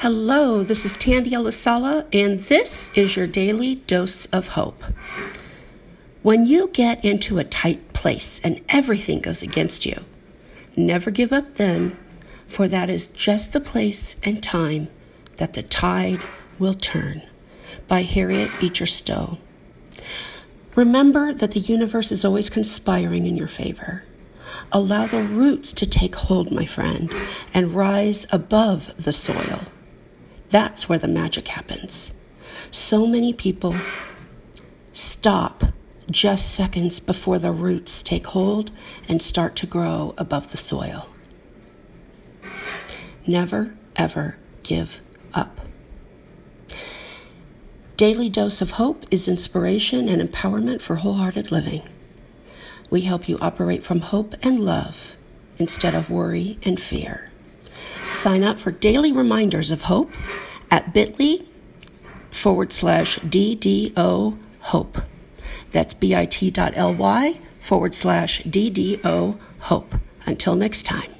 Hello, this is Tandy Elisala, and this is your daily dose of hope. When you get into a tight place and everything goes against you, never give up then, for that is just the place and time that the tide will turn. By Harriet Beecher Stowe. Remember that the universe is always conspiring in your favor. Allow the roots to take hold, my friend, and rise above the soil. That's where the magic happens. So many people stop just seconds before the roots take hold and start to grow above the soil. Never, ever give up. Daily Dose of Hope is inspiration and empowerment for wholehearted living. We help you operate from hope and love instead of worry and fear. Sign up for daily reminders of hope at bit.ly forward slash DDO hope. That's bit.ly forward slash DDO hope. Until next time.